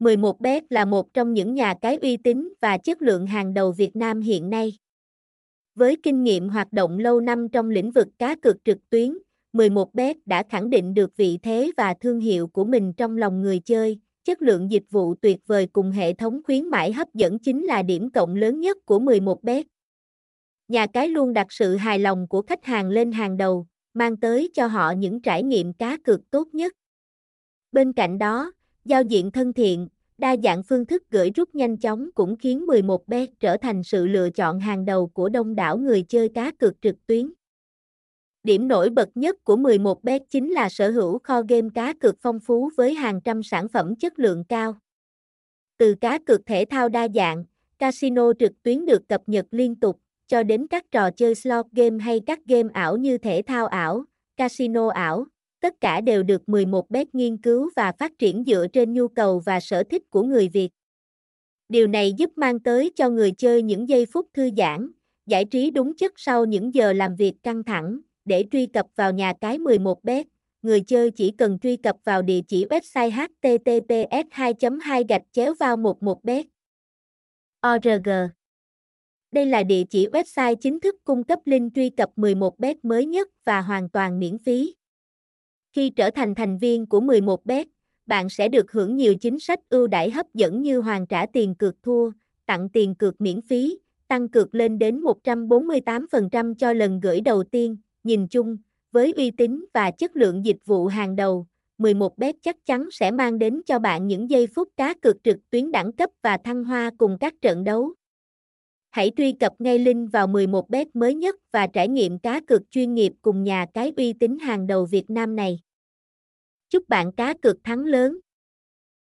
11bet là một trong những nhà cái uy tín và chất lượng hàng đầu Việt Nam hiện nay. Với kinh nghiệm hoạt động lâu năm trong lĩnh vực cá cược trực tuyến, 11bet đã khẳng định được vị thế và thương hiệu của mình trong lòng người chơi. Chất lượng dịch vụ tuyệt vời cùng hệ thống khuyến mãi hấp dẫn chính là điểm cộng lớn nhất của 11bet. Nhà cái luôn đặt sự hài lòng của khách hàng lên hàng đầu, mang tới cho họ những trải nghiệm cá cược tốt nhất. Bên cạnh đó, giao diện thân thiện, đa dạng phương thức gửi rút nhanh chóng cũng khiến 11bet trở thành sự lựa chọn hàng đầu của đông đảo người chơi cá cược trực tuyến. Điểm nổi bật nhất của 11bet chính là sở hữu kho game cá cược phong phú với hàng trăm sản phẩm chất lượng cao. Từ cá cược thể thao đa dạng, casino trực tuyến được cập nhật liên tục, cho đến các trò chơi slot game hay các game ảo như thể thao ảo, casino ảo, tất cả đều được 11bet nghiên cứu và phát triển dựa trên nhu cầu và sở thích của người Việt. Điều này giúp mang tới cho người chơi những giây phút thư giãn, giải trí đúng chất sau những giờ làm việc căng thẳng. Để truy cập vào nhà cái 11bet, người chơi chỉ cần truy cập vào địa chỉ website https 2 2 gạch chéo vào 11bet. org đây là địa chỉ website chính thức cung cấp link truy cập 11bet mới nhất và hoàn toàn miễn phí. Khi trở thành thành viên của 11bet, bạn sẽ được hưởng nhiều chính sách ưu đãi hấp dẫn như hoàn trả tiền cược thua, tặng tiền cược miễn phí, tăng cược lên đến 148% cho lần gửi đầu tiên. Nhìn chung, với uy tín và chất lượng dịch vụ hàng đầu, 11bet chắc chắn sẽ mang đến cho bạn những giây phút cá cược trực tuyến đẳng cấp và thăng hoa cùng các trận đấu. Hãy truy cập ngay link vào 11bet mới nhất và trải nghiệm cá cược chuyên nghiệp cùng nhà cái uy tín hàng đầu Việt Nam này. Chúc bạn cá cược thắng lớn!